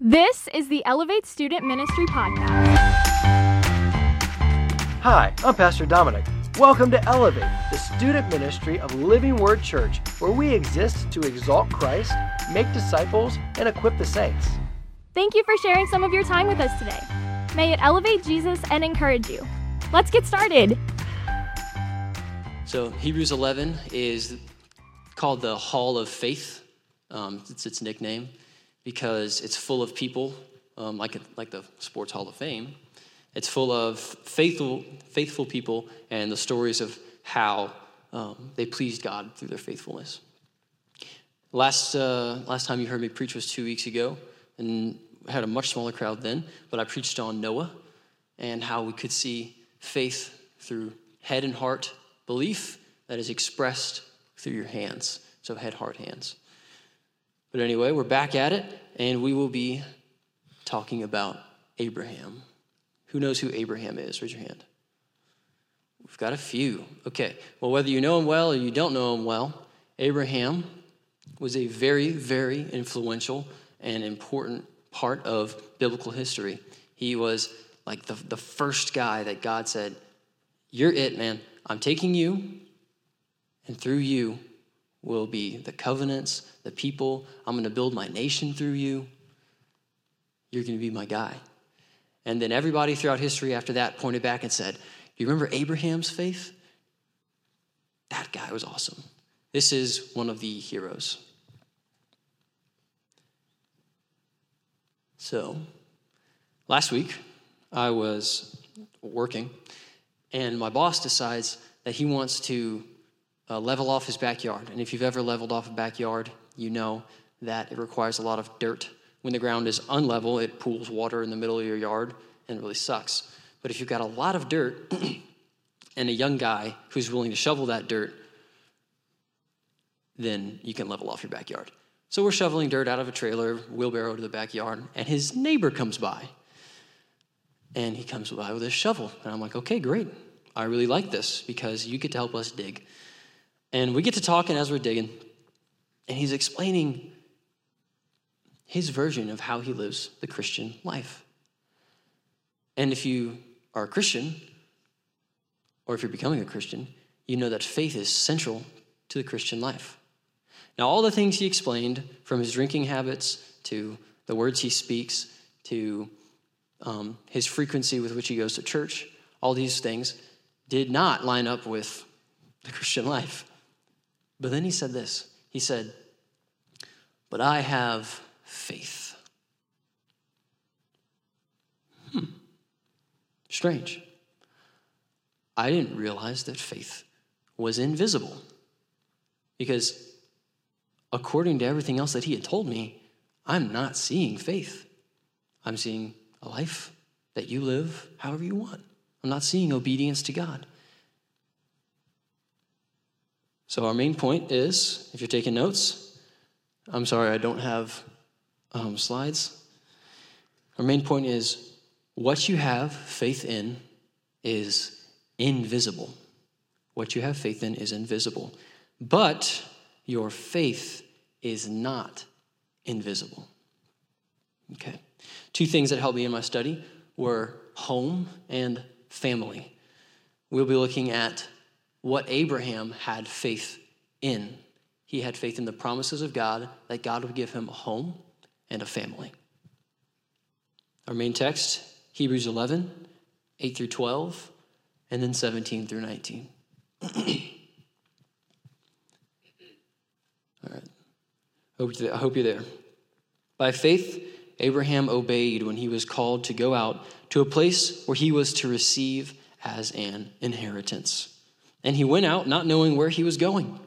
This is the Elevate Student Ministry Podcast. Hi, I'm Pastor Dominic. Welcome to Elevate, the student ministry of Living Word Church, where we exist to exalt Christ, make disciples, and equip the saints. Thank you for sharing some of your time with us today. May it elevate Jesus and encourage you. Let's get started. So, Hebrews 11 is called the Hall of Faith. Um, it's its nickname because it's full of people, um, like, like the Sports Hall of Fame. It's full of faithful, faithful people and the stories of how um, they pleased God through their faithfulness. Last, uh, last time you heard me preach was two weeks ago, and had a much smaller crowd then, but I preached on Noah and how we could see faith through head and heart belief that is expressed through your hands. So, head, heart, hands. But anyway, we're back at it, and we will be talking about Abraham. Who knows who Abraham is? Raise your hand. We've got a few. Okay. Well, whether you know him well or you don't know him well, Abraham was a very, very influential and important part of biblical history. He was like the, the first guy that God said, You're it, man. I'm taking you, and through you will be the covenants, the people. I'm going to build my nation through you. You're going to be my guy. And then everybody throughout history after that pointed back and said, Do you remember Abraham's faith? That guy was awesome. This is one of the heroes. So, last week I was working and my boss decides that he wants to uh, level off his backyard. And if you've ever leveled off a backyard, you know that it requires a lot of dirt. When the ground is unlevel, it pools water in the middle of your yard and it really sucks. But if you've got a lot of dirt and a young guy who's willing to shovel that dirt, then you can level off your backyard. So we're shoveling dirt out of a trailer, wheelbarrow to the backyard, and his neighbor comes by. And he comes by with his shovel. And I'm like, okay, great. I really like this because you get to help us dig. And we get to talking as we're digging, and he's explaining his version of how he lives the Christian life. And if you are a Christian, or if you're becoming a Christian, you know that faith is central to the Christian life. Now, all the things he explained, from his drinking habits to the words he speaks to um, his frequency with which he goes to church, all these things did not line up with the Christian life. But then he said this He said, But I have faith. Hmm. Strange. I didn't realize that faith was invisible. Because according to everything else that he had told me, I'm not seeing faith. I'm seeing a life that you live however you want. I'm not seeing obedience to God. So, our main point is if you're taking notes, I'm sorry, I don't have um, slides. Our main point is what you have faith in is invisible. What you have faith in is invisible. But your faith is not invisible. Okay. Two things that helped me in my study were home and family. We'll be looking at what Abraham had faith in. He had faith in the promises of God that God would give him a home and a family. Our main text, Hebrews 11, 8 through 12, and then 17 through 19. All right. I hope you're there. By faith, Abraham obeyed when he was called to go out to a place where he was to receive as an inheritance. And he went out not knowing where he was going.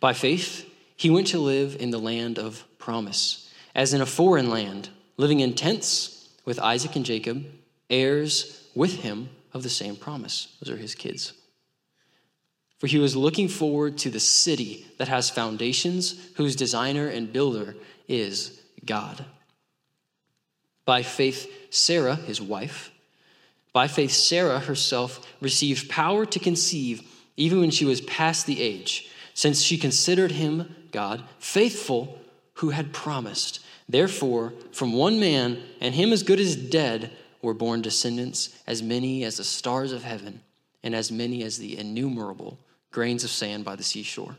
By faith, he went to live in the land of promise, as in a foreign land, living in tents with Isaac and Jacob, heirs with him of the same promise. Those are his kids. For he was looking forward to the city that has foundations, whose designer and builder is God. By faith, Sarah, his wife, by faith, Sarah herself received power to conceive even when she was past the age, since she considered him, God, faithful who had promised. Therefore, from one man, and him as good as dead, were born descendants, as many as the stars of heaven, and as many as the innumerable grains of sand by the seashore.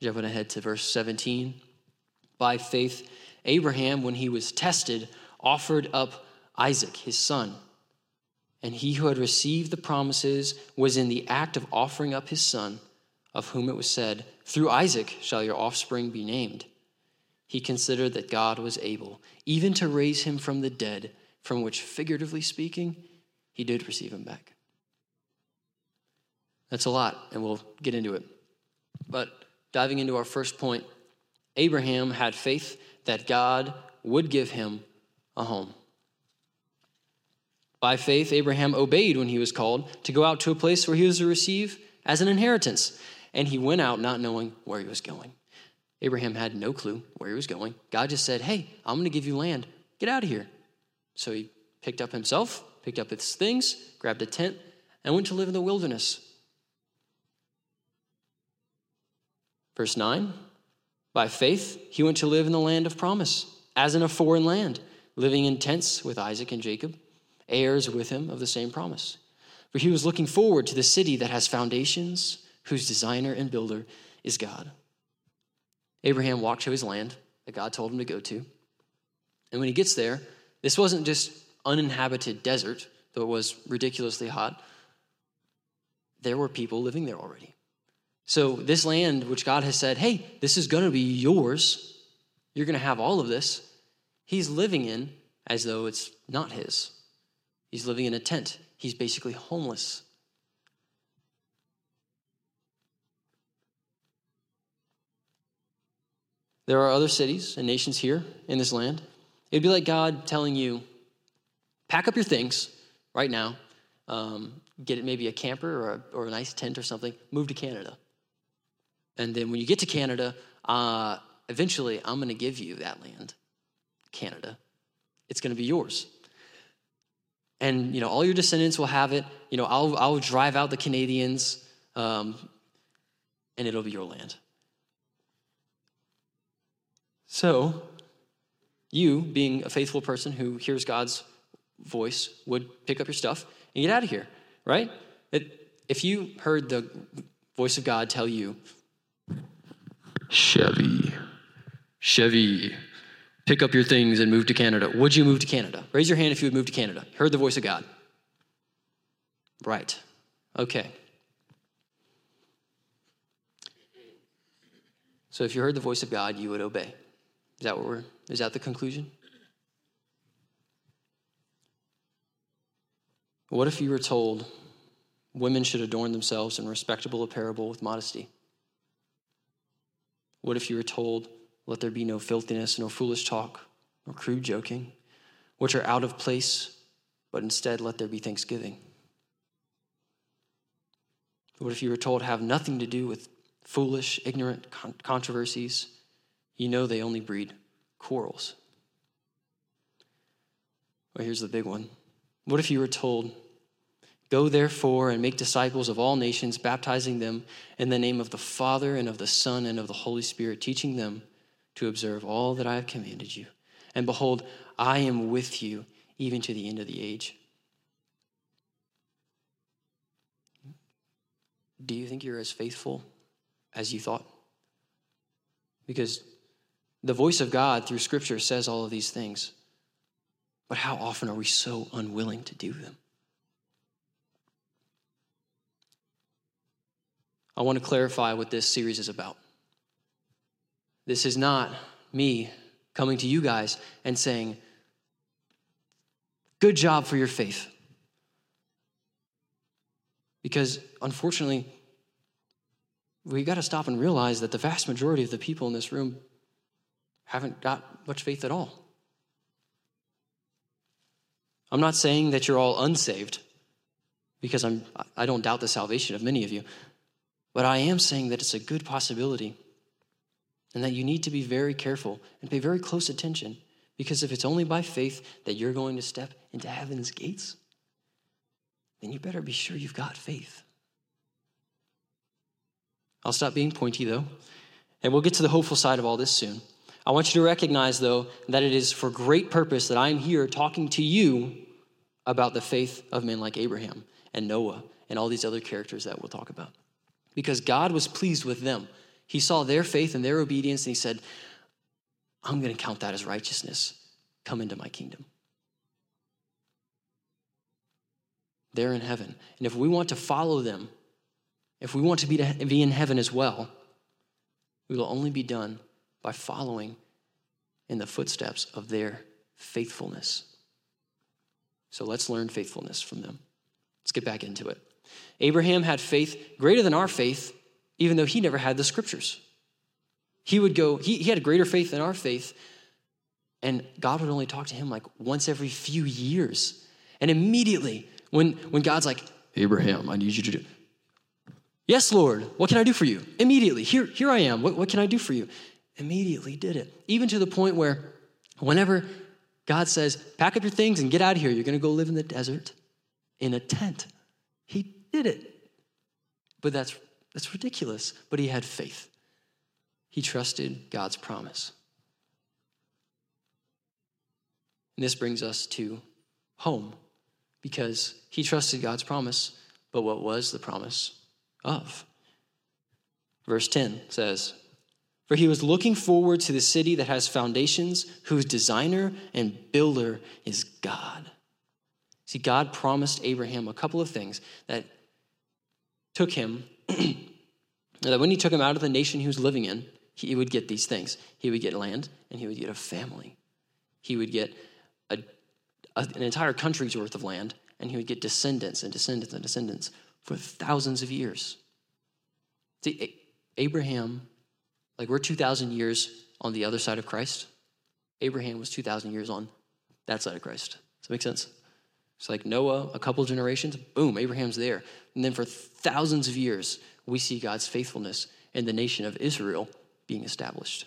Jumping ahead to verse 17. By faith, Abraham, when he was tested, offered up Isaac, his son. And he who had received the promises was in the act of offering up his son, of whom it was said, Through Isaac shall your offspring be named. He considered that God was able even to raise him from the dead, from which, figuratively speaking, he did receive him back. That's a lot, and we'll get into it. But diving into our first point, Abraham had faith that God would give him a home. By faith, Abraham obeyed when he was called to go out to a place where he was to receive as an inheritance, and he went out not knowing where he was going. Abraham had no clue where he was going. God just said, Hey, I'm going to give you land. Get out of here. So he picked up himself, picked up his things, grabbed a tent, and went to live in the wilderness. Verse 9 By faith, he went to live in the land of promise, as in a foreign land, living in tents with Isaac and Jacob, heirs with him of the same promise. For he was looking forward to the city that has foundations, whose designer and builder is God. Abraham walked to his land that God told him to go to. And when he gets there, this wasn't just uninhabited desert, though it was ridiculously hot. There were people living there already. So, this land, which God has said, hey, this is going to be yours, you're going to have all of this, he's living in as though it's not his. He's living in a tent. He's basically homeless. There are other cities and nations here in this land. It'd be like God telling you, pack up your things right now, um, get maybe a camper or a, or a nice tent or something, move to Canada. And then when you get to Canada, uh, eventually I'm going to give you that land, Canada. It's going to be yours. And you know all your descendants will have it. You know I'll I'll drive out the Canadians, um, and it'll be your land. So, you, being a faithful person who hears God's voice, would pick up your stuff and get out of here, right? It, if you heard the voice of God tell you, Chevy, Chevy, pick up your things and move to Canada, would you move to Canada? Raise your hand if you would move to Canada. Heard the voice of God. Right. Okay. So if you heard the voice of God, you would obey. Is that what we're, is that the conclusion? What if you were told women should adorn themselves in respectable apparel with modesty? What if you were told, let there be no filthiness, no foolish talk, nor crude joking, which are out of place, but instead let there be thanksgiving? What if you were told, have nothing to do with foolish, ignorant controversies? you know they only breed quarrels. Well, here's the big one. What if you were told, Go therefore and make disciples of all nations, baptizing them in the name of the Father and of the Son and of the Holy Spirit, teaching them to observe all that I have commanded you. And behold, I am with you even to the end of the age. Do you think you're as faithful as you thought? Because the voice of God through Scripture says all of these things. But how often are we so unwilling to do them? I want to clarify what this series is about. This is not me coming to you guys and saying, Good job for your faith. Because unfortunately, we got to stop and realize that the vast majority of the people in this room haven't got much faith at all. I'm not saying that you're all unsaved because I'm, I don't doubt the salvation of many of you, but I am saying that it's a good possibility and that you need to be very careful and pay very close attention because if it's only by faith that you're going to step into heaven's gates, then you better be sure you've got faith. I'll stop being pointy though, and we'll get to the hopeful side of all this soon. I want you to recognize, though, that it is for great purpose that I'm here talking to you about the faith of men like Abraham and Noah and all these other characters that we'll talk about. Because God was pleased with them. He saw their faith and their obedience, and He said, I'm going to count that as righteousness. Come into my kingdom. They're in heaven. And if we want to follow them, if we want to be, to be in heaven as well, we will only be done by following in the footsteps of their faithfulness. So let's learn faithfulness from them. Let's get back into it. Abraham had faith greater than our faith, even though he never had the scriptures. He would go, he, he had a greater faith than our faith, and God would only talk to him like once every few years. And immediately, when, when God's like, Abraham, I need you to do, yes, Lord, what can I do for you? Immediately, here, here I am, what, what can I do for you? Immediately did it. Even to the point where whenever God says, pack up your things and get out of here, you're going to go live in the desert in a tent. He did it. But that's, that's ridiculous. But he had faith. He trusted God's promise. And this brings us to home because he trusted God's promise, but what was the promise of? Verse 10 says, For he was looking forward to the city that has foundations, whose designer and builder is God. See, God promised Abraham a couple of things that took him, that when he took him out of the nation he was living in, he would get these things. He would get land and he would get a family. He would get a, a, an entire country's worth of land and he would get descendants and descendants and descendants for thousands of years. See, Abraham, like we're 2,000 years on the other side of Christ. Abraham was 2,000 years on that side of Christ. Does that make sense? It's like Noah, a couple generations, boom, Abraham's there. And then for thousands of years, we see God's faithfulness in the nation of Israel being established.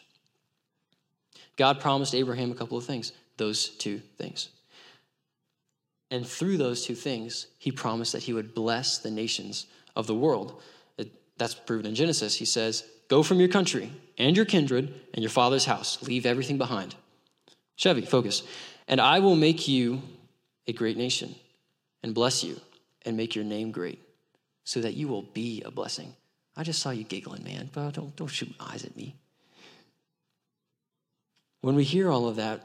God promised Abraham a couple of things, those two things. And through those two things, he promised that he would bless the nations of the world. That's proven in Genesis. He says, Go from your country and your kindred and your father's house, leave everything behind. Chevy, focus. And I will make you a great nation and bless you and make your name great so that you will be a blessing. I just saw you giggling, man. But don't, don't shoot eyes at me. When we hear all of that,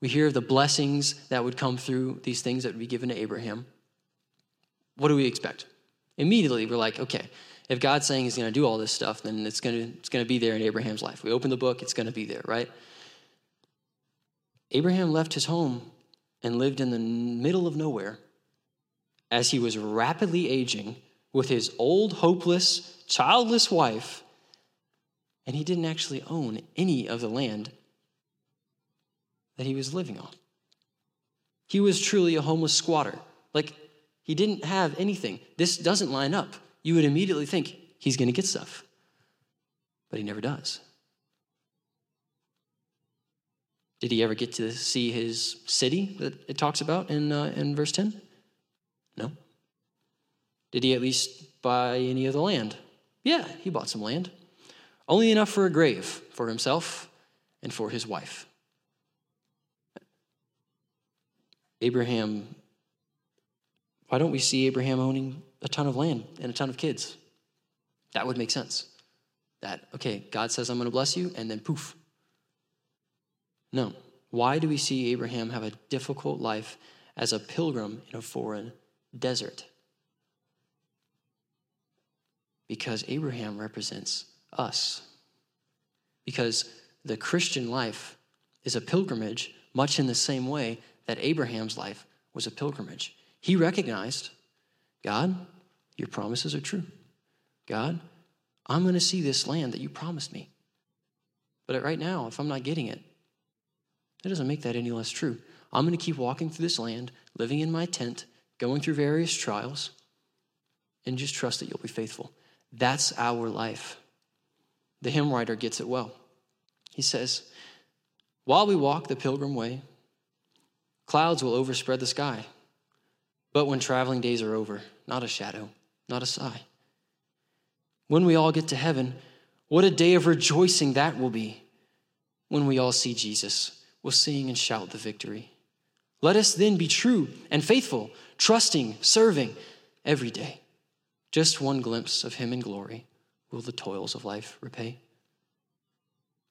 we hear the blessings that would come through these things that would be given to Abraham. What do we expect? Immediately, we're like, okay, if God's saying he's going to do all this stuff, then it's going to, it's going to be there in Abraham's life. We open the book, it's going to be there, right? Abraham left his home and lived in the middle of nowhere as he was rapidly aging with his old, hopeless, childless wife, and he didn't actually own any of the land that he was living on. He was truly a homeless squatter. Like, he didn't have anything. This doesn't line up. You would immediately think he's going to get stuff, but he never does. Did he ever get to see his city that it talks about in, uh, in verse 10? No. Did he at least buy any of the land? Yeah, he bought some land. Only enough for a grave for himself and for his wife. Abraham, why don't we see Abraham owning a ton of land and a ton of kids? That would make sense. That, okay, God says, I'm going to bless you, and then poof. No. Why do we see Abraham have a difficult life as a pilgrim in a foreign desert? Because Abraham represents us. Because the Christian life is a pilgrimage, much in the same way that Abraham's life was a pilgrimage. He recognized God, your promises are true. God, I'm going to see this land that you promised me. But right now, if I'm not getting it, it doesn't make that any less true. I'm going to keep walking through this land, living in my tent, going through various trials, and just trust that you'll be faithful. That's our life. The hymn writer gets it well. He says, While we walk the pilgrim way, Clouds will overspread the sky. But when traveling days are over, not a shadow, not a sigh. When we all get to heaven, what a day of rejoicing that will be. when we all see Jesus, we'll sing and shout the victory. Let us then be true and faithful, trusting, serving every day. Just one glimpse of him in glory will the toils of life repay.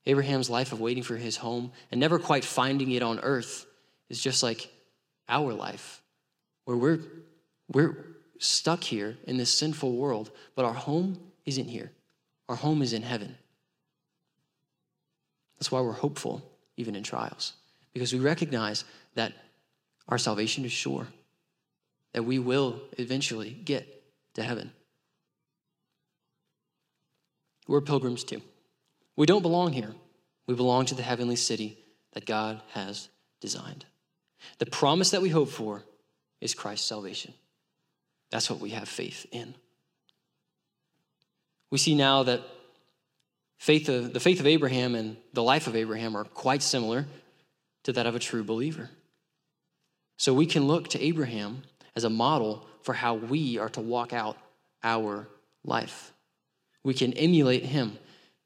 Abraham's life of waiting for his home and never quite finding it on earth is just like our life, where we're, we're stuck here in this sinful world, but our home isn't here. Our home is in heaven. That's why we're hopeful, even in trials, because we recognize that our salvation is sure, that we will eventually get to heaven. We're pilgrims too. We don't belong here. We belong to the heavenly city that God has designed. The promise that we hope for is Christ's salvation. That's what we have faith in. We see now that faith of, the faith of Abraham and the life of Abraham are quite similar to that of a true believer. So we can look to Abraham as a model for how we are to walk out our life. We can emulate him.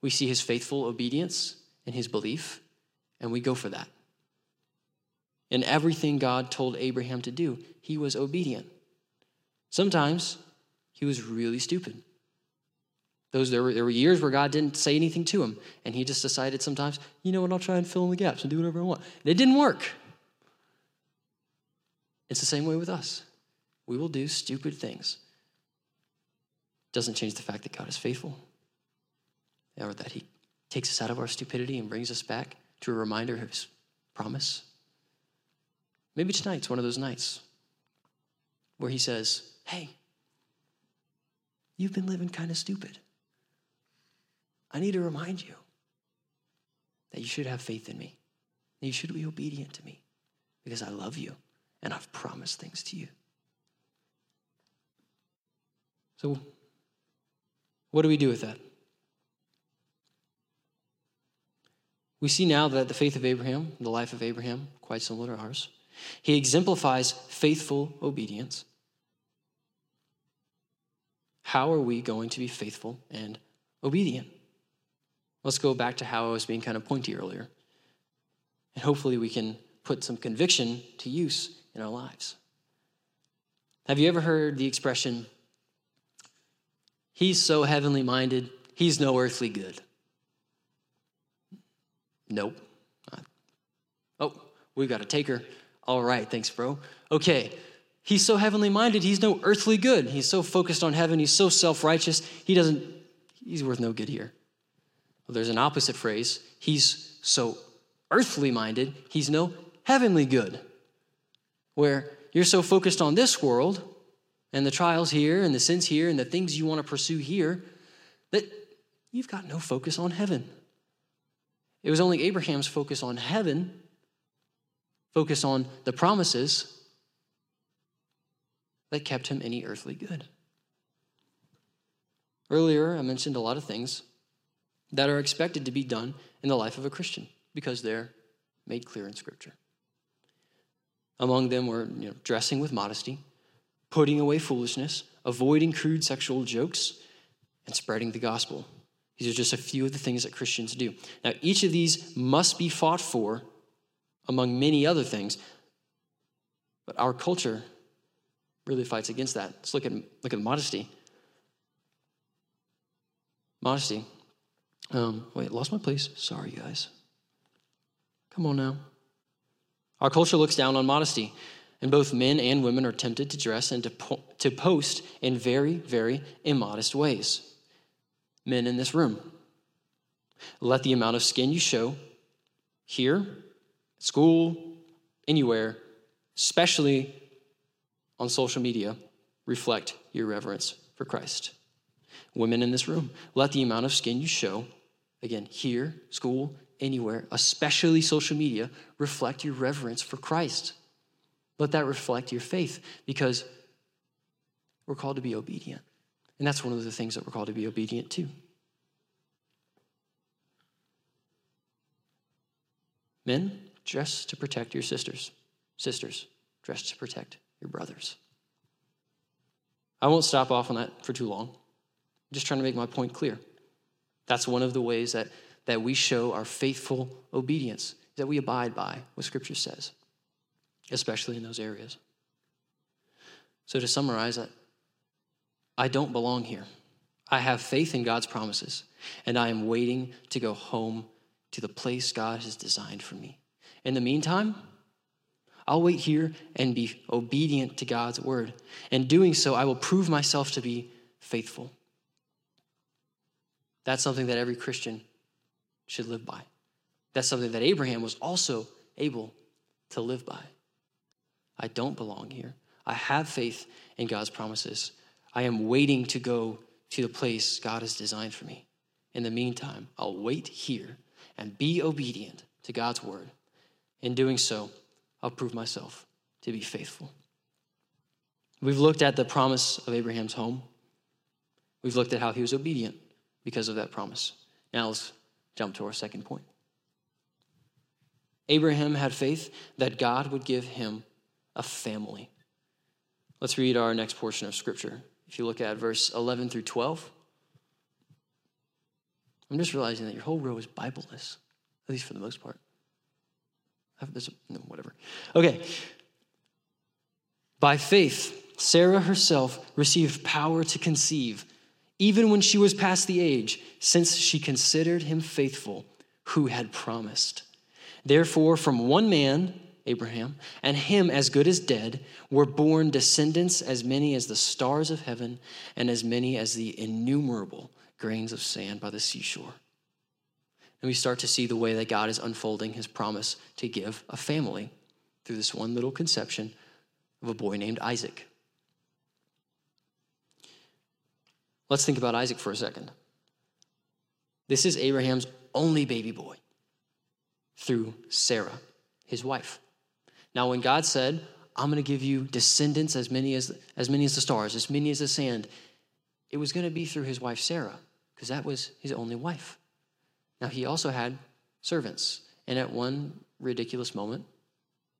We see his faithful obedience and his belief, and we go for that. In everything God told Abraham to do, he was obedient. Sometimes he was really stupid. Those there were, there were years where God didn't say anything to him, and he just decided sometimes, you know what, I'll try and fill in the gaps and do whatever I want. And it didn't work. It's the same way with us. We will do stupid things. Doesn't change the fact that God is faithful, or that He takes us out of our stupidity and brings us back to a reminder of His promise. Maybe tonight's one of those nights where He says, Hey, you've been living kind of stupid. I need to remind you that you should have faith in me, you should be obedient to me because I love you and I've promised things to you. So, what do we do with that? We see now that the faith of Abraham, the life of Abraham, quite similar to ours. He exemplifies faithful obedience. How are we going to be faithful and obedient? Let's go back to how I was being kind of pointy earlier. And hopefully we can put some conviction to use in our lives. Have you ever heard the expression, he's so heavenly minded, he's no earthly good? Nope. Oh, we've got a taker. All right, thanks, bro. Okay, he's so heavenly minded, he's no earthly good. He's so focused on heaven, he's so self righteous, he doesn't, he's worth no good here. Well, there's an opposite phrase. He's so earthly minded, he's no heavenly good where you're so focused on this world and the trials here and the sins here and the things you want to pursue here that you've got no focus on heaven. It was only Abraham's focus on heaven, focus on the promises, that kept him any earthly good. Earlier, I mentioned a lot of things that are expected to be done in the life of a Christian because they're made clear in Scripture. Among them were you know, dressing with modesty, putting away foolishness, avoiding crude sexual jokes, and spreading the gospel. These are just a few of the things that Christians do. Now, each of these must be fought for, among many other things, but our culture really fights against that. Let's look at, look at modesty. Modesty. Um, wait, lost my place. Sorry, guys. Come on now. Our culture looks down on modesty, and both men and women are tempted to dress and to, po- to post in very, very immodest ways. Men in this room, let the amount of skin you show here, school, anywhere, especially on social media, reflect your reverence for Christ. Women in this room, let the amount of skin you show, again, here, school, anywhere, especially social media, reflect your reverence for Christ. Let that reflect your faith because we're called to be obedient. And that's one of the things that we're called to be obedient to. Men, dress to protect your sisters. Sisters, dress to protect your brothers. I won't stop off on that for too long. I'm just trying to make my point clear. That's one of the ways that that we show our faithful obedience, that we abide by what Scripture says, especially in those areas. So, to summarize, I, I don't belong here. I have faith in God's promises, and I am waiting to go home to the place God has designed for me. In the meantime, I'll wait here and be obedient to God's word. In doing so, I will prove myself to be faithful. That's something that every Christian should live by. That's something that Abraham was also able to live by. I don't belong here. I have faith in God's promises. I am waiting to go to the place God has designed for me. In the meantime, I'll wait here and be obedient to God's word. In doing so, I'll prove myself to be faithful. We've looked at the promise of Abraham's home. We've looked at how he was obedient because of that promise. Now let's jump to our second point. Abraham had faith that God would give him a family. Let's read our next portion of scripture. If you look at verse 11 through 12, I'm just realizing that your whole row is Bibleless, at least for the most part. There's no, whatever. Okay. By faith, Sarah herself received power to conceive, even when she was past the age, since she considered him faithful who had promised. Therefore, from one man, Abraham, and him as good as dead, were born descendants as many as the stars of heaven and as many as the innumerable grains of sand by the seashore. And we start to see the way that God is unfolding his promise to give a family through this one little conception of a boy named Isaac. Let's think about Isaac for a second. This is Abraham's only baby boy through Sarah, his wife. Now, when God said, I'm going to give you descendants as many as, as many as the stars, as many as the sand, it was going to be through his wife Sarah, because that was his only wife. Now, he also had servants. And at one ridiculous moment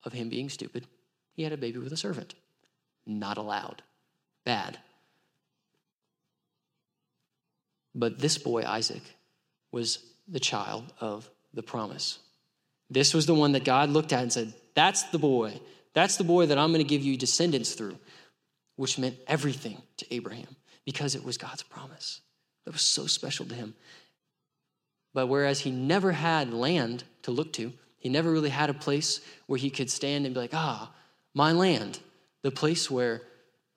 of him being stupid, he had a baby with a servant. Not allowed. Bad. But this boy, Isaac, was the child of the promise. This was the one that God looked at and said, That's the boy. That's the boy that I'm going to give you descendants through, which meant everything to Abraham because it was God's promise. That was so special to him. But whereas he never had land to look to, he never really had a place where he could stand and be like, ah, my land, the place where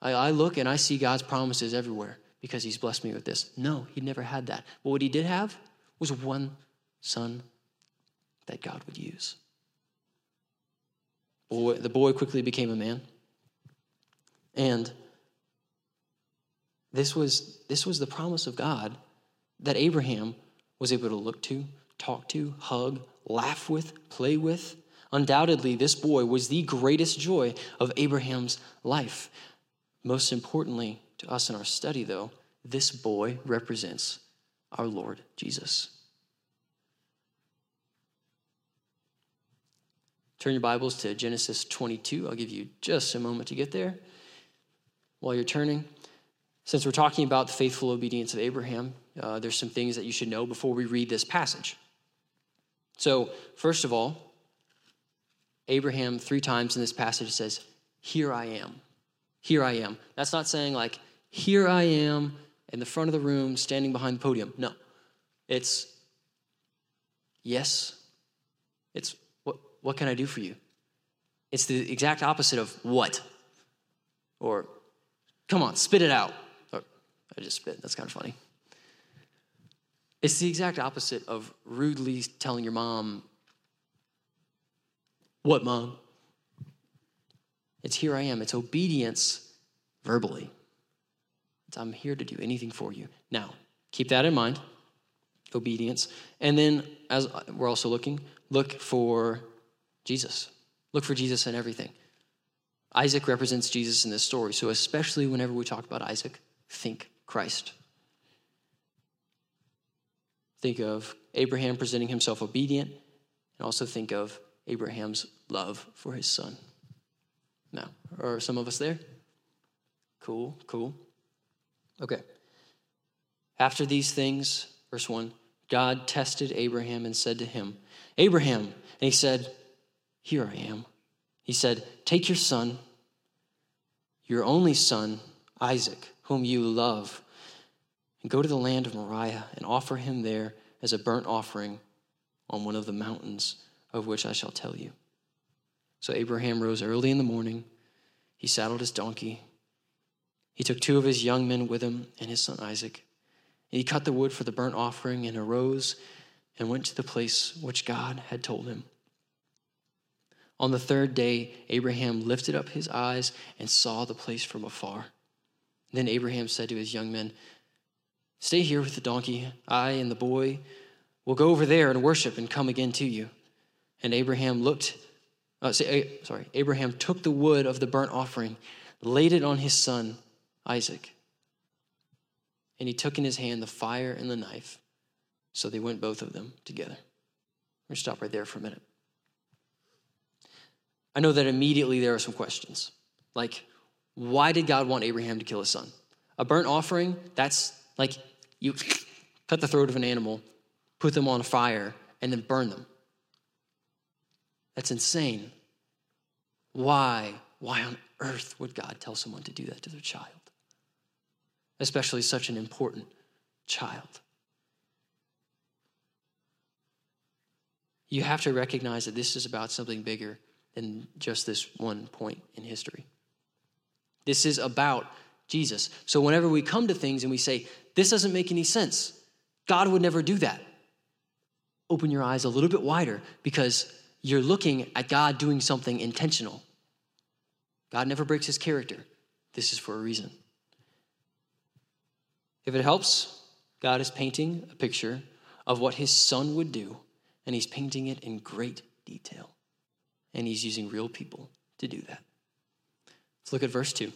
I, look and I see God's promises everywhere because he's blessed me with this. No, he never had that. But what he did have was one son that God would use. Boy, the boy quickly became a man. And this was, this was the promise of God that Abraham was able to look to, talk to, hug, laugh with, play with. Undoubtedly, this boy was the greatest joy of Abraham's life. Most importantly to us in our study, though, this boy represents our Lord Jesus. Turn your Bibles to Genesis 22. I'll give you just a moment to get there. While you're turning, since we're talking about the faithful obedience of Abraham, uh, there's some things that you should know before we read this passage. So, first of all, Abraham, three times in this passage, says, Here I am. Here I am. That's not saying, like, Here I am in the front of the room, standing behind the podium. No. It's, Yes. It's, What, what can I do for you? It's the exact opposite of what? Or, Come on, spit it out. I just spit. That's kind of funny. It's the exact opposite of rudely telling your mom, What, mom? It's here I am. It's obedience verbally. I'm here to do anything for you. Now, keep that in mind obedience. And then, as we're also looking, look for Jesus. Look for Jesus in everything. Isaac represents Jesus in this story. So, especially whenever we talk about Isaac, think Christ. Think of Abraham presenting himself obedient, and also think of Abraham's love for his son. Now, are some of us there? Cool, cool. Okay. After these things, verse 1 God tested Abraham and said to him, Abraham. And he said, Here I am. He said, Take your son, your only son, Isaac, whom you love, and go to the land of Moriah and offer him there as a burnt offering on one of the mountains of which I shall tell you. So Abraham rose early in the morning. He saddled his donkey. He took two of his young men with him and his son Isaac. And he cut the wood for the burnt offering and arose and went to the place which God had told him. On the third day, Abraham lifted up his eyes and saw the place from afar. Then Abraham said to his young men, Stay here with the donkey. I and the boy will go over there and worship and come again to you. And Abraham looked, uh, sorry, Abraham took the wood of the burnt offering, laid it on his son Isaac. And he took in his hand the fire and the knife. So they went both of them together. We're going to stop right there for a minute. I know that immediately there are some questions. Like, why did God want Abraham to kill his son? A burnt offering, that's like you cut the throat of an animal, put them on fire, and then burn them. That's insane. Why? Why on earth would God tell someone to do that to their child? Especially such an important child. You have to recognize that this is about something bigger than just this one point in history. This is about Jesus. So whenever we come to things and we say, this doesn't make any sense, God would never do that. Open your eyes a little bit wider because you're looking at God doing something intentional. God never breaks his character. This is for a reason. If it helps, God is painting a picture of what his son would do, and he's painting it in great detail. And he's using real people to do that. Let's look at verse 2.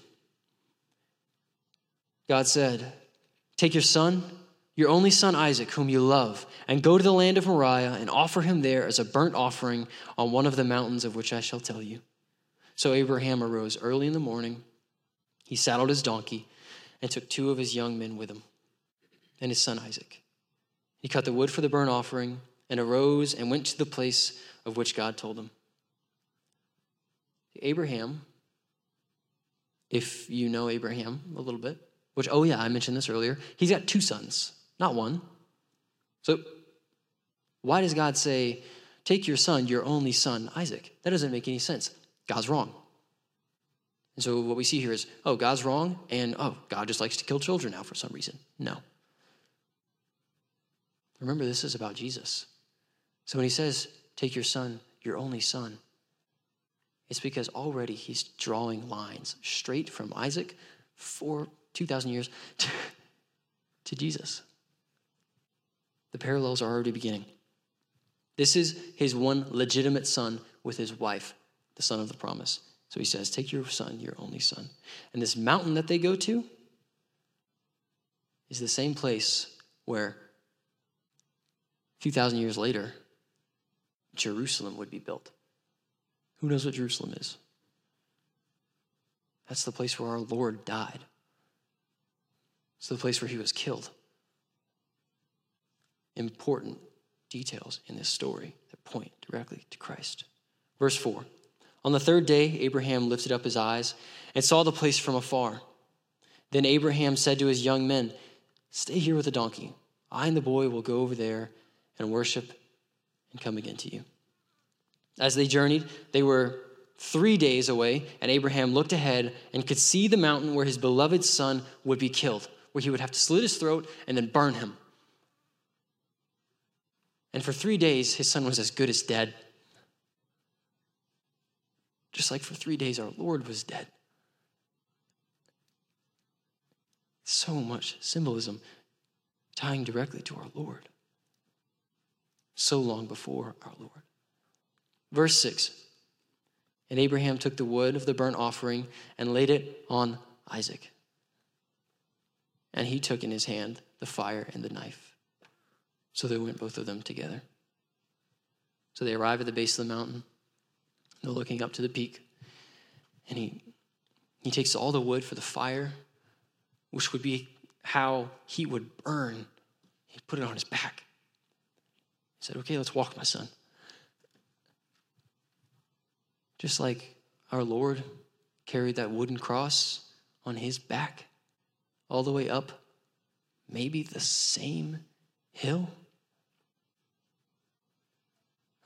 God said, Take your son, your only son Isaac, whom you love, and go to the land of Moriah and offer him there as a burnt offering on one of the mountains of which I shall tell you. So Abraham arose early in the morning. He saddled his donkey and took two of his young men with him and his son Isaac. He cut the wood for the burnt offering and arose and went to the place of which God told him. Abraham, if you know Abraham a little bit, which, oh yeah, I mentioned this earlier, he's got two sons, not one. So why does God say, take your son, your only son, Isaac? That doesn't make any sense. God's wrong. And so what we see here is, oh, God's wrong, and oh, God just likes to kill children now for some reason. No. Remember, this is about Jesus. So when he says, take your son, your only son, it's because already he's drawing lines straight from Isaac for 2,000 years to, to Jesus. The parallels are already beginning. This is his one legitimate son with his wife, the son of the promise. So he says, Take your son, your only son. And this mountain that they go to is the same place where a few thousand years later, Jerusalem would be built. Who knows what Jerusalem is? That's the place where our Lord died. It's the place where he was killed. Important details in this story that point directly to Christ. Verse 4 On the third day, Abraham lifted up his eyes and saw the place from afar. Then Abraham said to his young men, Stay here with the donkey. I and the boy will go over there and worship and come again to you. As they journeyed, they were three days away, and Abraham looked ahead and could see the mountain where his beloved son would be killed, where he would have to slit his throat and then burn him. And for three days, his son was as good as dead. Just like for three days, our Lord was dead. So much symbolism tying directly to our Lord. So long before our Lord. Verse 6 And Abraham took the wood of the burnt offering and laid it on Isaac. And he took in his hand the fire and the knife. So they went both of them together. So they arrive at the base of the mountain. They're looking up to the peak. And he, he takes all the wood for the fire, which would be how he would burn. He put it on his back He said, Okay, let's walk, my son. Just like our Lord carried that wooden cross on his back all the way up, maybe the same hill.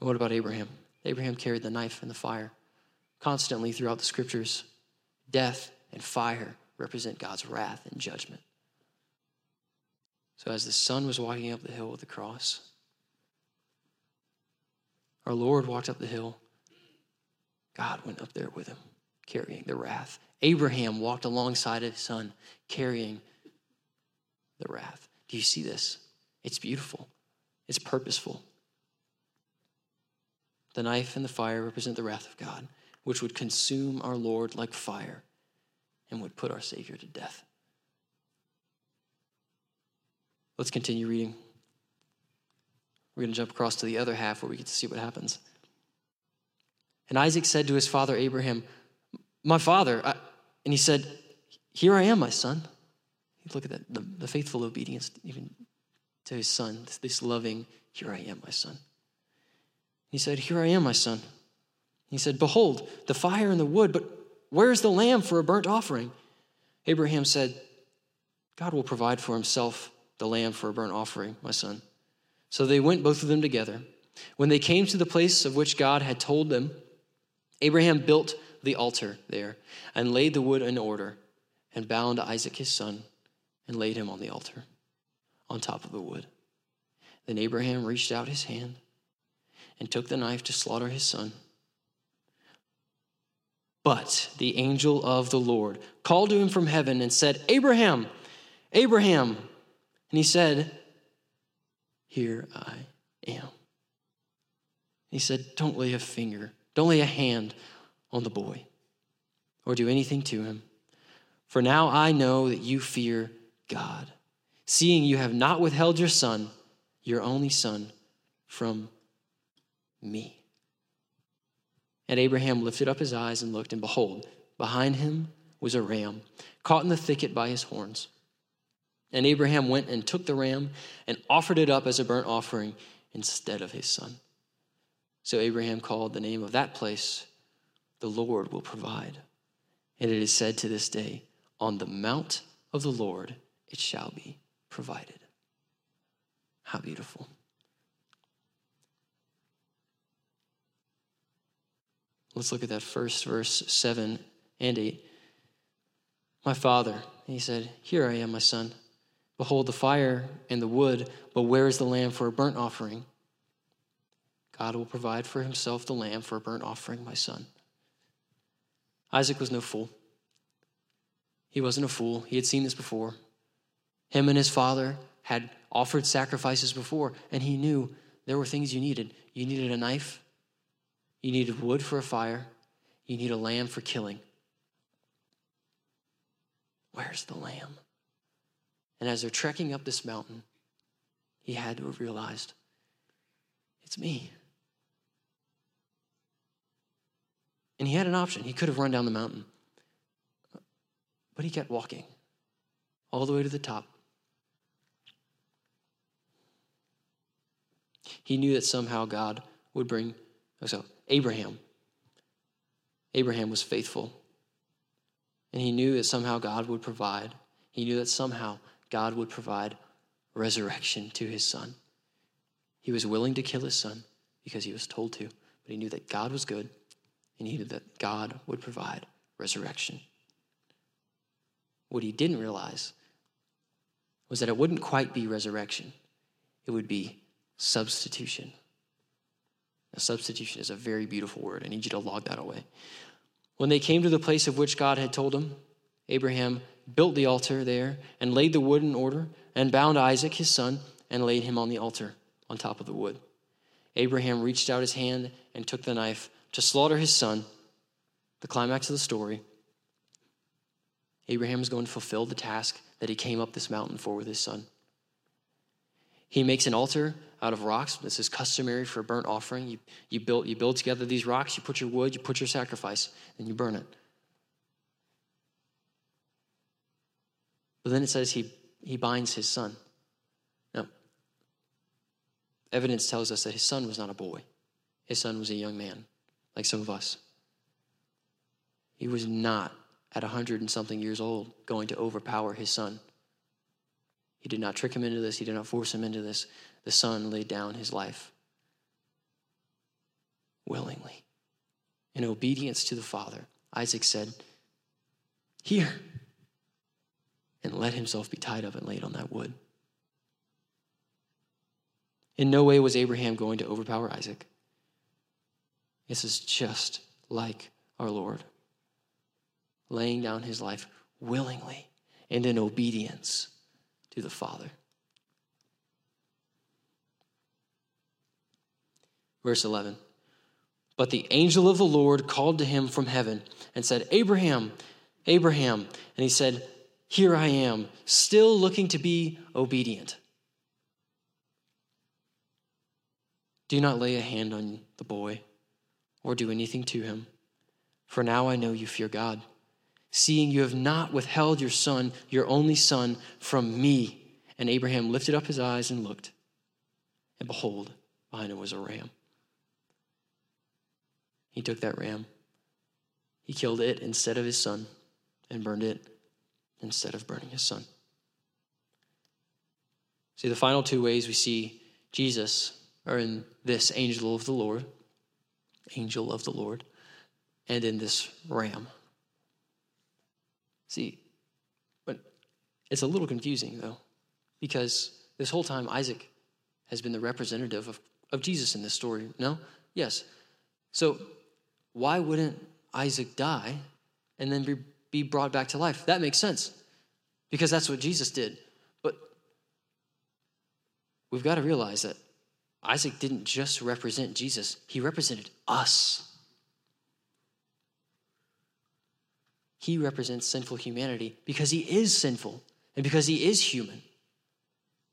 What about Abraham? Abraham carried the knife and the fire constantly throughout the scriptures. Death and fire represent God's wrath and judgment. So, as the son was walking up the hill with the cross, our Lord walked up the hill. God went up there with him, carrying the wrath. Abraham walked alongside his son, carrying the wrath. Do you see this? It's beautiful, it's purposeful. The knife and the fire represent the wrath of God, which would consume our Lord like fire and would put our Savior to death. Let's continue reading. We're going to jump across to the other half where we get to see what happens. And Isaac said to his father Abraham, My father, I, and he said, Here I am, my son. Look at that, the, the faithful obedience, even to his son, this, this loving, Here I am, my son. He said, Here I am, my son. He said, Behold, the fire and the wood, but where's the lamb for a burnt offering? Abraham said, God will provide for himself the lamb for a burnt offering, my son. So they went, both of them together. When they came to the place of which God had told them, Abraham built the altar there and laid the wood in order and bound Isaac his son and laid him on the altar on top of the wood. Then Abraham reached out his hand and took the knife to slaughter his son. But the angel of the Lord called to him from heaven and said, Abraham, Abraham. And he said, Here I am. He said, Don't lay a finger, don't lay a hand on the boy or do anything to him. For now I know that you fear God, seeing you have not withheld your son, your only son, from me. And Abraham lifted up his eyes and looked, and behold, behind him was a ram caught in the thicket by his horns. And Abraham went and took the ram and offered it up as a burnt offering instead of his son. So Abraham called the name of that place, The Lord will provide. And it is said to this day, On the mount of the Lord it shall be provided. How beautiful. Let's look at that first verse 7 and 8. My father, he said, Here I am, my son. Behold the fire and the wood, but where is the lamb for a burnt offering? God will provide for himself the lamb for a burnt offering, my son. Isaac was no fool. He wasn't a fool. He had seen this before. Him and his father had offered sacrifices before, and he knew there were things you needed. You needed a knife, you needed wood for a fire. You need a lamb for killing. Where's the lamb? And as they're trekking up this mountain, he had to have realized it's me. And he had an option. He could have run down the mountain, but he kept walking all the way to the top. He knew that somehow God would bring, oh, so Abraham. Abraham was faithful. And he knew that somehow God would provide. He knew that somehow God would provide resurrection to his son. He was willing to kill his son because he was told to, but he knew that God was good and he knew that God would provide resurrection. What he didn't realize was that it wouldn't quite be resurrection, it would be substitution. A substitution is a very beautiful word. I need you to log that away. When they came to the place of which God had told him, Abraham built the altar there and laid the wood in order and bound Isaac, his son, and laid him on the altar on top of the wood. Abraham reached out his hand and took the knife to slaughter his son. The climax of the story Abraham is going to fulfill the task that he came up this mountain for with his son. He makes an altar out of rocks. This is customary for a burnt offering. You, you, build, you build together these rocks, you put your wood, you put your sacrifice, and you burn it. But then it says he, he binds his son. Now, evidence tells us that his son was not a boy, his son was a young man, like some of us. He was not, at a hundred and something years old, going to overpower his son. He did not trick him into this, he did not force him into this. The son laid down his life willingly. In obedience to the father, Isaac said, Here, and let himself be tied up and laid on that wood. In no way was Abraham going to overpower Isaac. This is just like our Lord, laying down his life willingly and in obedience to the Father. Verse 11. But the angel of the Lord called to him from heaven and said, Abraham, Abraham. And he said, Here I am, still looking to be obedient. Do not lay a hand on the boy or do anything to him, for now I know you fear God, seeing you have not withheld your son, your only son, from me. And Abraham lifted up his eyes and looked, and behold, behind him was a ram he took that ram. He killed it instead of his son and burned it instead of burning his son. See, the final two ways we see Jesus are in this angel of the Lord, angel of the Lord, and in this ram. See, but it's a little confusing though, because this whole time Isaac has been the representative of, of Jesus in this story. No? Yes. So why wouldn't Isaac die and then be, be brought back to life? That makes sense because that's what Jesus did. But we've got to realize that Isaac didn't just represent Jesus, he represented us. He represents sinful humanity because he is sinful and because he is human.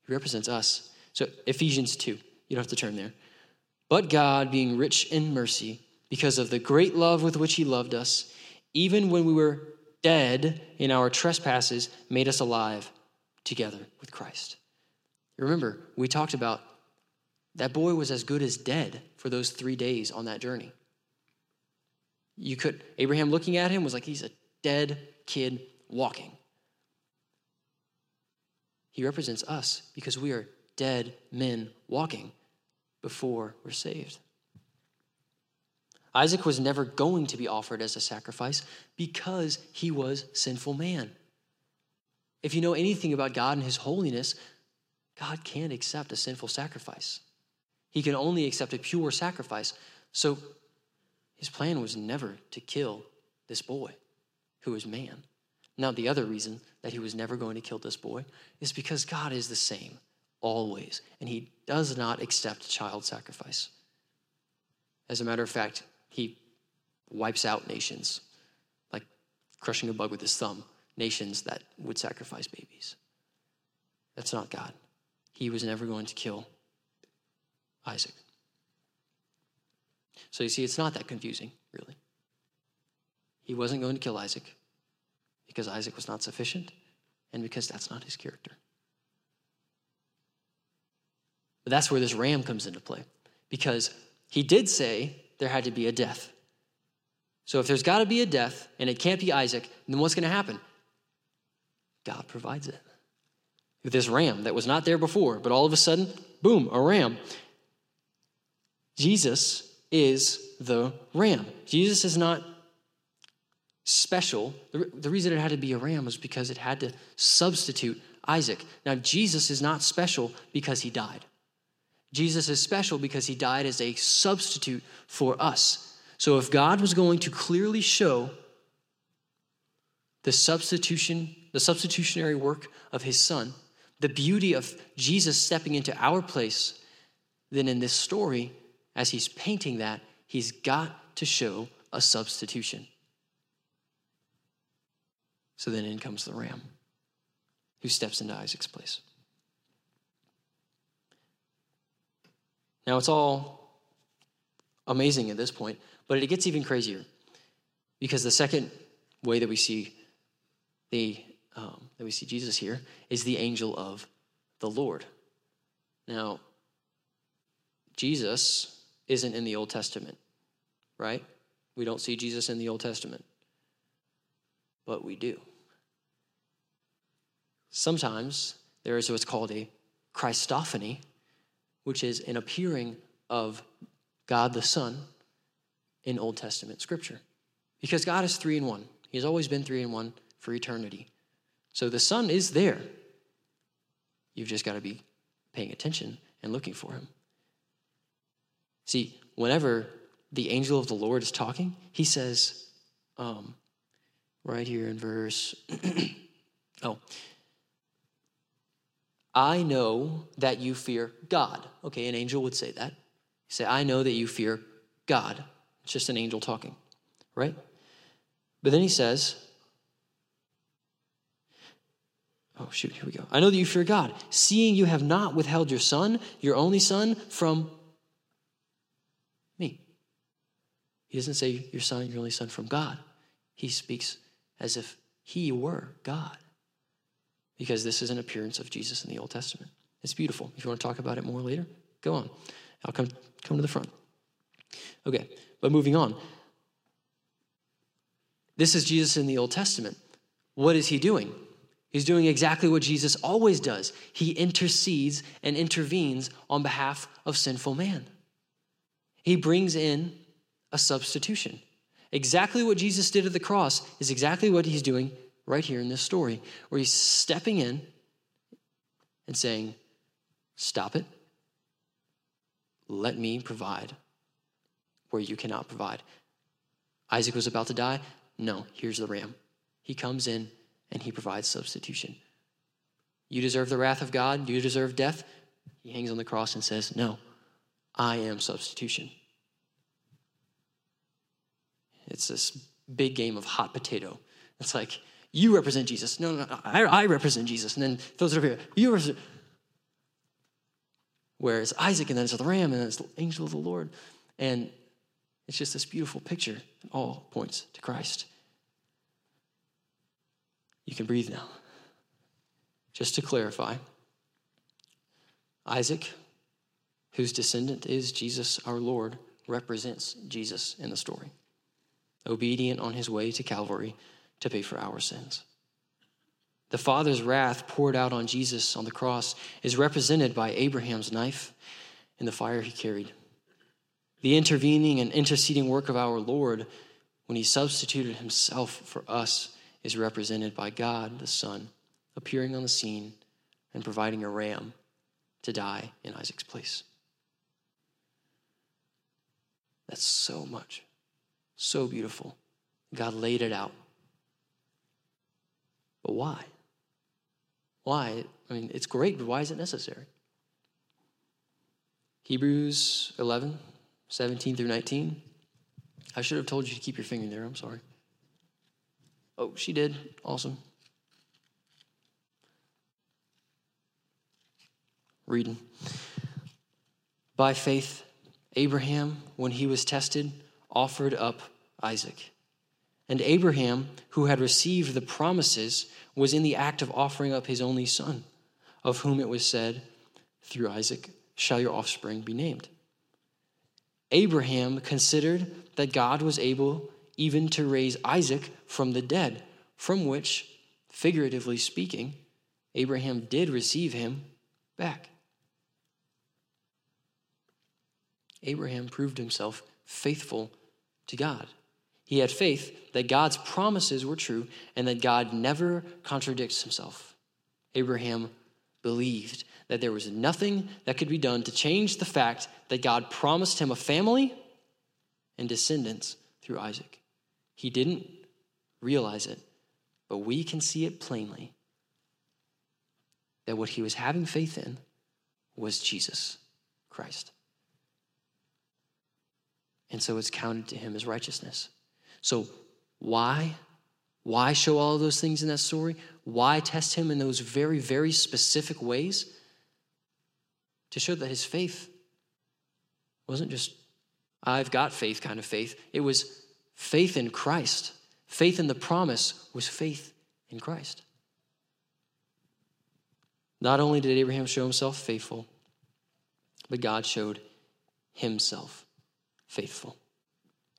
He represents us. So, Ephesians 2, you don't have to turn there. But God, being rich in mercy, because of the great love with which he loved us, even when we were dead in our trespasses, made us alive together with Christ. Remember, we talked about that boy was as good as dead for those three days on that journey. You could, Abraham looking at him was like he's a dead kid walking. He represents us because we are dead men walking before we're saved. Isaac was never going to be offered as a sacrifice because he was sinful man. If you know anything about God and his holiness, God can't accept a sinful sacrifice. He can only accept a pure sacrifice. So his plan was never to kill this boy who is man. Now, the other reason that he was never going to kill this boy is because God is the same always, and he does not accept child sacrifice. As a matter of fact, he wipes out nations, like crushing a bug with his thumb, nations that would sacrifice babies. That's not God. He was never going to kill Isaac. So you see, it's not that confusing, really. He wasn't going to kill Isaac because Isaac was not sufficient and because that's not his character. But that's where this ram comes into play because he did say there had to be a death. So if there's got to be a death and it can't be Isaac, then what's going to happen? God provides it. With this ram that was not there before, but all of a sudden, boom, a ram. Jesus is the ram. Jesus is not special. The, the reason it had to be a ram was because it had to substitute Isaac. Now, Jesus is not special because he died. Jesus is special because he died as a substitute for us. So if God was going to clearly show the substitution, the substitutionary work of his son, the beauty of Jesus stepping into our place, then in this story, as he's painting that, he's got to show a substitution. So then in comes the ram who steps into Isaac's place. Now, it's all amazing at this point, but it gets even crazier because the second way that we see the um, that we see Jesus here is the angel of the Lord. Now, Jesus isn't in the Old Testament, right? We don't see Jesus in the Old Testament, but we do. Sometimes there is what's called a Christophany, which is an appearing of God the Son in Old Testament scripture. Because God is three in one. He's always been three in one for eternity. So the Son is there. You've just got to be paying attention and looking for him. See, whenever the angel of the Lord is talking, he says, um, right here in verse, oh, I know that you fear God. Okay, an angel would say that. He say, I know that you fear God. It's just an angel talking, right? But then he says, Oh, shoot, here we go. I know that you fear God, seeing you have not withheld your son, your only son, from me. He doesn't say your son, your only son from God. He speaks as if he were God. Because this is an appearance of Jesus in the Old Testament. It's beautiful. If you want to talk about it more later, go on. I'll come, come to the front. Okay, but moving on. This is Jesus in the Old Testament. What is he doing? He's doing exactly what Jesus always does. He intercedes and intervenes on behalf of sinful man. He brings in a substitution. Exactly what Jesus did at the cross is exactly what he's doing right here in this story, where he's stepping in and saying, Stop it. Let me provide where you cannot provide. Isaac was about to die. No, here's the ram. He comes in and he provides substitution. You deserve the wrath of God, you deserve death. He hangs on the cross and says, No, I am substitution. It's this big game of hot potato. It's like, you represent Jesus. No, no, no I, I represent Jesus. And then those over here, you represent. Whereas Isaac, and then it's the ram, and then it's the angel of the Lord. And it's just this beautiful picture. It all points to Christ. You can breathe now. Just to clarify, Isaac, whose descendant is Jesus our Lord, represents Jesus in the story, obedient on his way to Calvary to pay for our sins. The Father's wrath poured out on Jesus on the cross is represented by Abraham's knife and the fire he carried. The intervening and interceding work of our Lord when he substituted himself for us is represented by God the Son appearing on the scene and providing a ram to die in Isaac's place. That's so much, so beautiful. God laid it out. But why? Why? I mean, it's great, but why is it necessary? Hebrews 11, 17 through 19. I should have told you to keep your finger there. I'm sorry. Oh, she did. Awesome. Reading. By faith, Abraham, when he was tested, offered up Isaac. And Abraham, who had received the promises, was in the act of offering up his only son, of whom it was said, Through Isaac shall your offspring be named. Abraham considered that God was able even to raise Isaac from the dead, from which, figuratively speaking, Abraham did receive him back. Abraham proved himself faithful to God. He had faith that God's promises were true and that God never contradicts himself. Abraham believed that there was nothing that could be done to change the fact that God promised him a family and descendants through Isaac. He didn't realize it, but we can see it plainly that what he was having faith in was Jesus Christ. And so it's counted to him as righteousness. So, why? Why show all those things in that story? Why test him in those very, very specific ways? To show that his faith wasn't just, I've got faith kind of faith. It was Faith in Christ, faith in the promise, was faith in Christ. Not only did Abraham show himself faithful, but God showed himself faithful.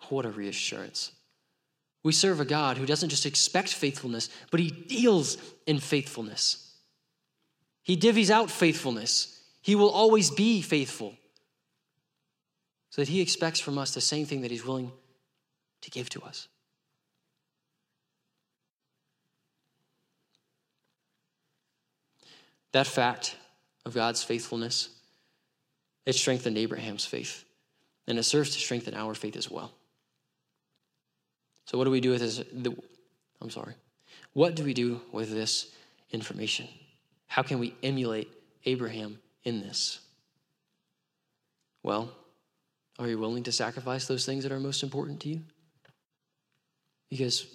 What a reassurance. We serve a God who doesn't just expect faithfulness, but he deals in faithfulness. He divvies out faithfulness. He will always be faithful. So that he expects from us the same thing that he's willing to give to us. That fact of God's faithfulness, it strengthened Abraham's faith, and it serves to strengthen our faith as well. So, what do we do with this? I'm sorry. What do we do with this information? How can we emulate Abraham in this? Well, are you willing to sacrifice those things that are most important to you? Because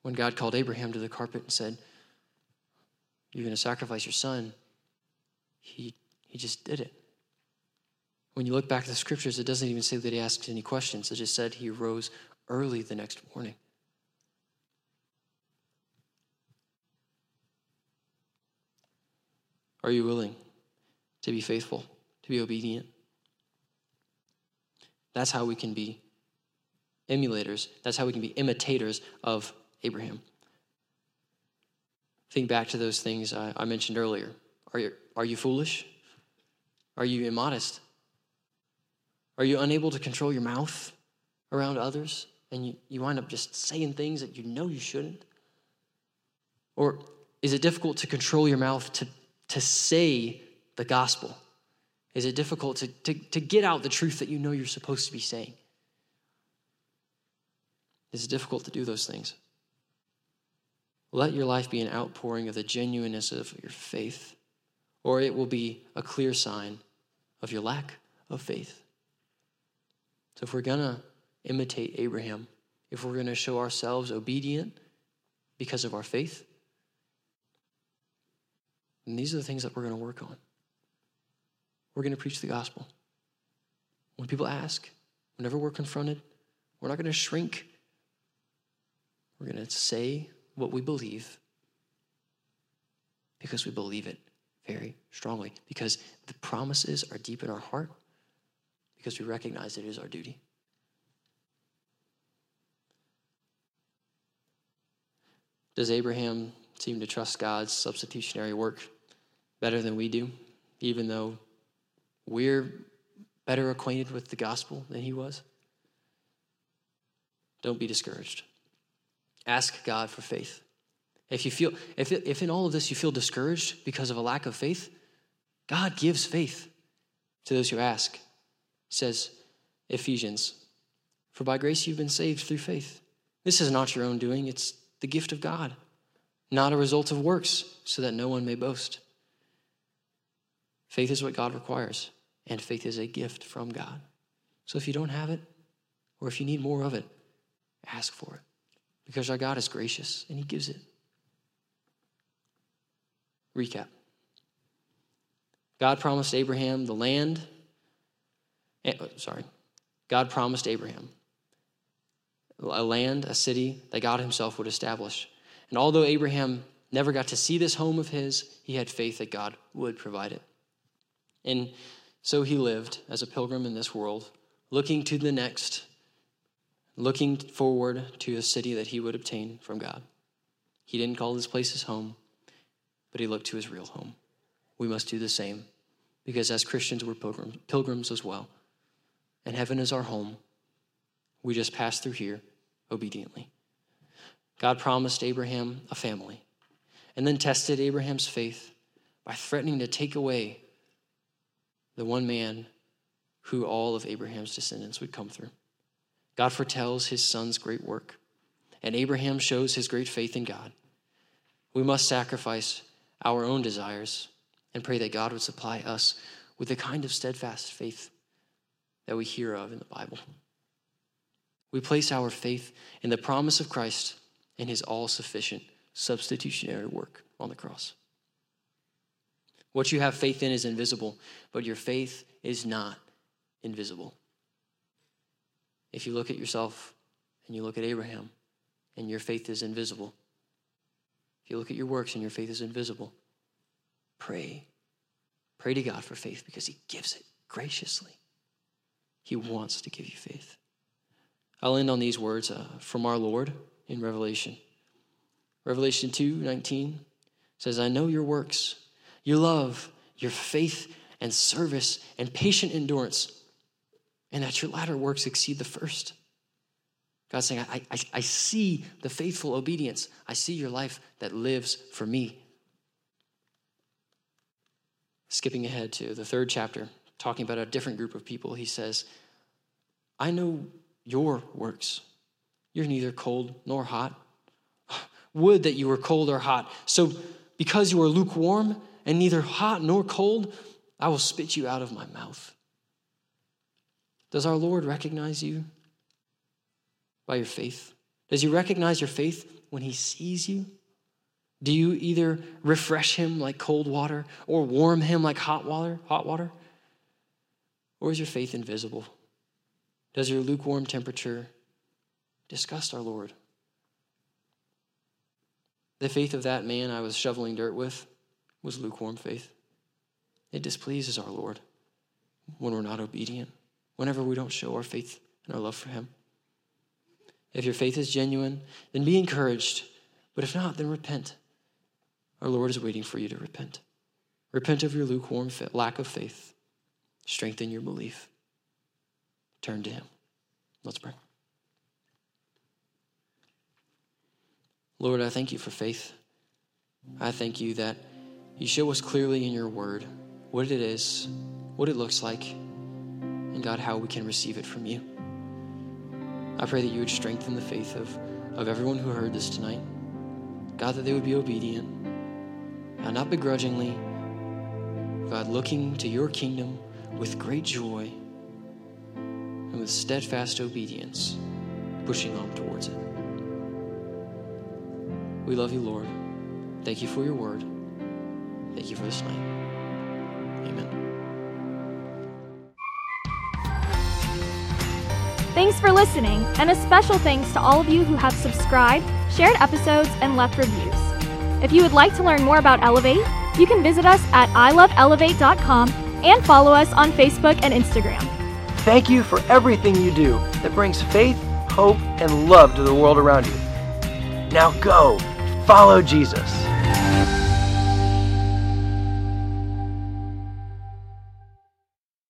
when God called Abraham to the carpet and said, You're going to sacrifice your son, he, he just did it. When you look back at the scriptures, it doesn't even say that he asked any questions. It just said he rose early the next morning. Are you willing to be faithful, to be obedient? That's how we can be emulators. That's how we can be imitators of Abraham. Think back to those things I, I mentioned earlier. Are you, are you foolish? Are you immodest? Are you unable to control your mouth around others and you, you wind up just saying things that you know you shouldn't? Or is it difficult to control your mouth to, to say the gospel? Is it difficult to, to, to get out the truth that you know you're supposed to be saying? Is it difficult to do those things? Let your life be an outpouring of the genuineness of your faith, or it will be a clear sign of your lack of faith. So, if we're going to imitate Abraham, if we're going to show ourselves obedient because of our faith, then these are the things that we're going to work on we're going to preach the gospel. When people ask, whenever we're confronted, we're not going to shrink. We're going to say what we believe because we believe it very strongly, because the promises are deep in our heart, because we recognize it is our duty. Does Abraham seem to trust God's substitutionary work better than we do, even though we're better acquainted with the gospel than he was. Don't be discouraged. Ask God for faith. If you feel if if in all of this you feel discouraged because of a lack of faith, God gives faith to those who ask. Says Ephesians, for by grace you've been saved through faith. This is not your own doing, it's the gift of God, not a result of works, so that no one may boast. Faith is what God requires, and faith is a gift from God. So if you don't have it, or if you need more of it, ask for it. Because our God is gracious and He gives it. Recap God promised Abraham the land. Eh, sorry. God promised Abraham a land, a city that God Himself would establish. And although Abraham never got to see this home of his, he had faith that God would provide it. And so he lived as a pilgrim in this world, looking to the next, looking forward to a city that he would obtain from God. He didn't call this place his home, but he looked to his real home. We must do the same because as Christians, we're pilgrims, pilgrims as well. And heaven is our home. We just pass through here obediently. God promised Abraham a family and then tested Abraham's faith by threatening to take away the one man who all of Abraham's descendants would come through. God foretells his son's great work, and Abraham shows his great faith in God. We must sacrifice our own desires and pray that God would supply us with the kind of steadfast faith that we hear of in the Bible. We place our faith in the promise of Christ and his all sufficient substitutionary work on the cross. What you have faith in is invisible, but your faith is not invisible. If you look at yourself and you look at Abraham and your faith is invisible, if you look at your works and your faith is invisible, pray. Pray to God for faith because He gives it graciously. He wants to give you faith. I'll end on these words uh, from our Lord in Revelation. Revelation 2 19 says, I know your works, your love, your faith and service and patient endurance, and that your latter works exceed the first. God's saying, I, I, I see the faithful obedience. I see your life that lives for me. Skipping ahead to the third chapter, talking about a different group of people, he says, I know your works. You're neither cold nor hot. Would that you were cold or hot. So, because you are lukewarm and neither hot nor cold, I will spit you out of my mouth. Does our Lord recognize you by your faith? Does he recognize your faith when he sees you? Do you either refresh him like cold water or warm him like hot water, hot water? Or is your faith invisible? Does your lukewarm temperature disgust our Lord? The faith of that man I was shoveling dirt with was lukewarm faith. It displeases our Lord when we're not obedient, whenever we don't show our faith and our love for him. If your faith is genuine, then be encouraged. But if not, then repent. Our Lord is waiting for you to repent. Repent of your lukewarm lack of faith. Strengthen your belief. Turn to Him. Let's pray. Lord, I thank you for faith. I thank you that you show us clearly in your word what it is, what it looks like, and God, how we can receive it from you. I pray that you would strengthen the faith of, of everyone who heard this tonight. God, that they would be obedient and not begrudgingly, God, looking to your kingdom with great joy with steadfast obedience, pushing on towards it. We love you, Lord. Thank you for your word. Thank you for this night. Amen. Thanks for listening, and a special thanks to all of you who have subscribed, shared episodes, and left reviews. If you would like to learn more about Elevate, you can visit us at iloveelevate.com and follow us on Facebook and Instagram. Thank you for everything you do that brings faith, hope, and love to the world around you. Now go, follow Jesus.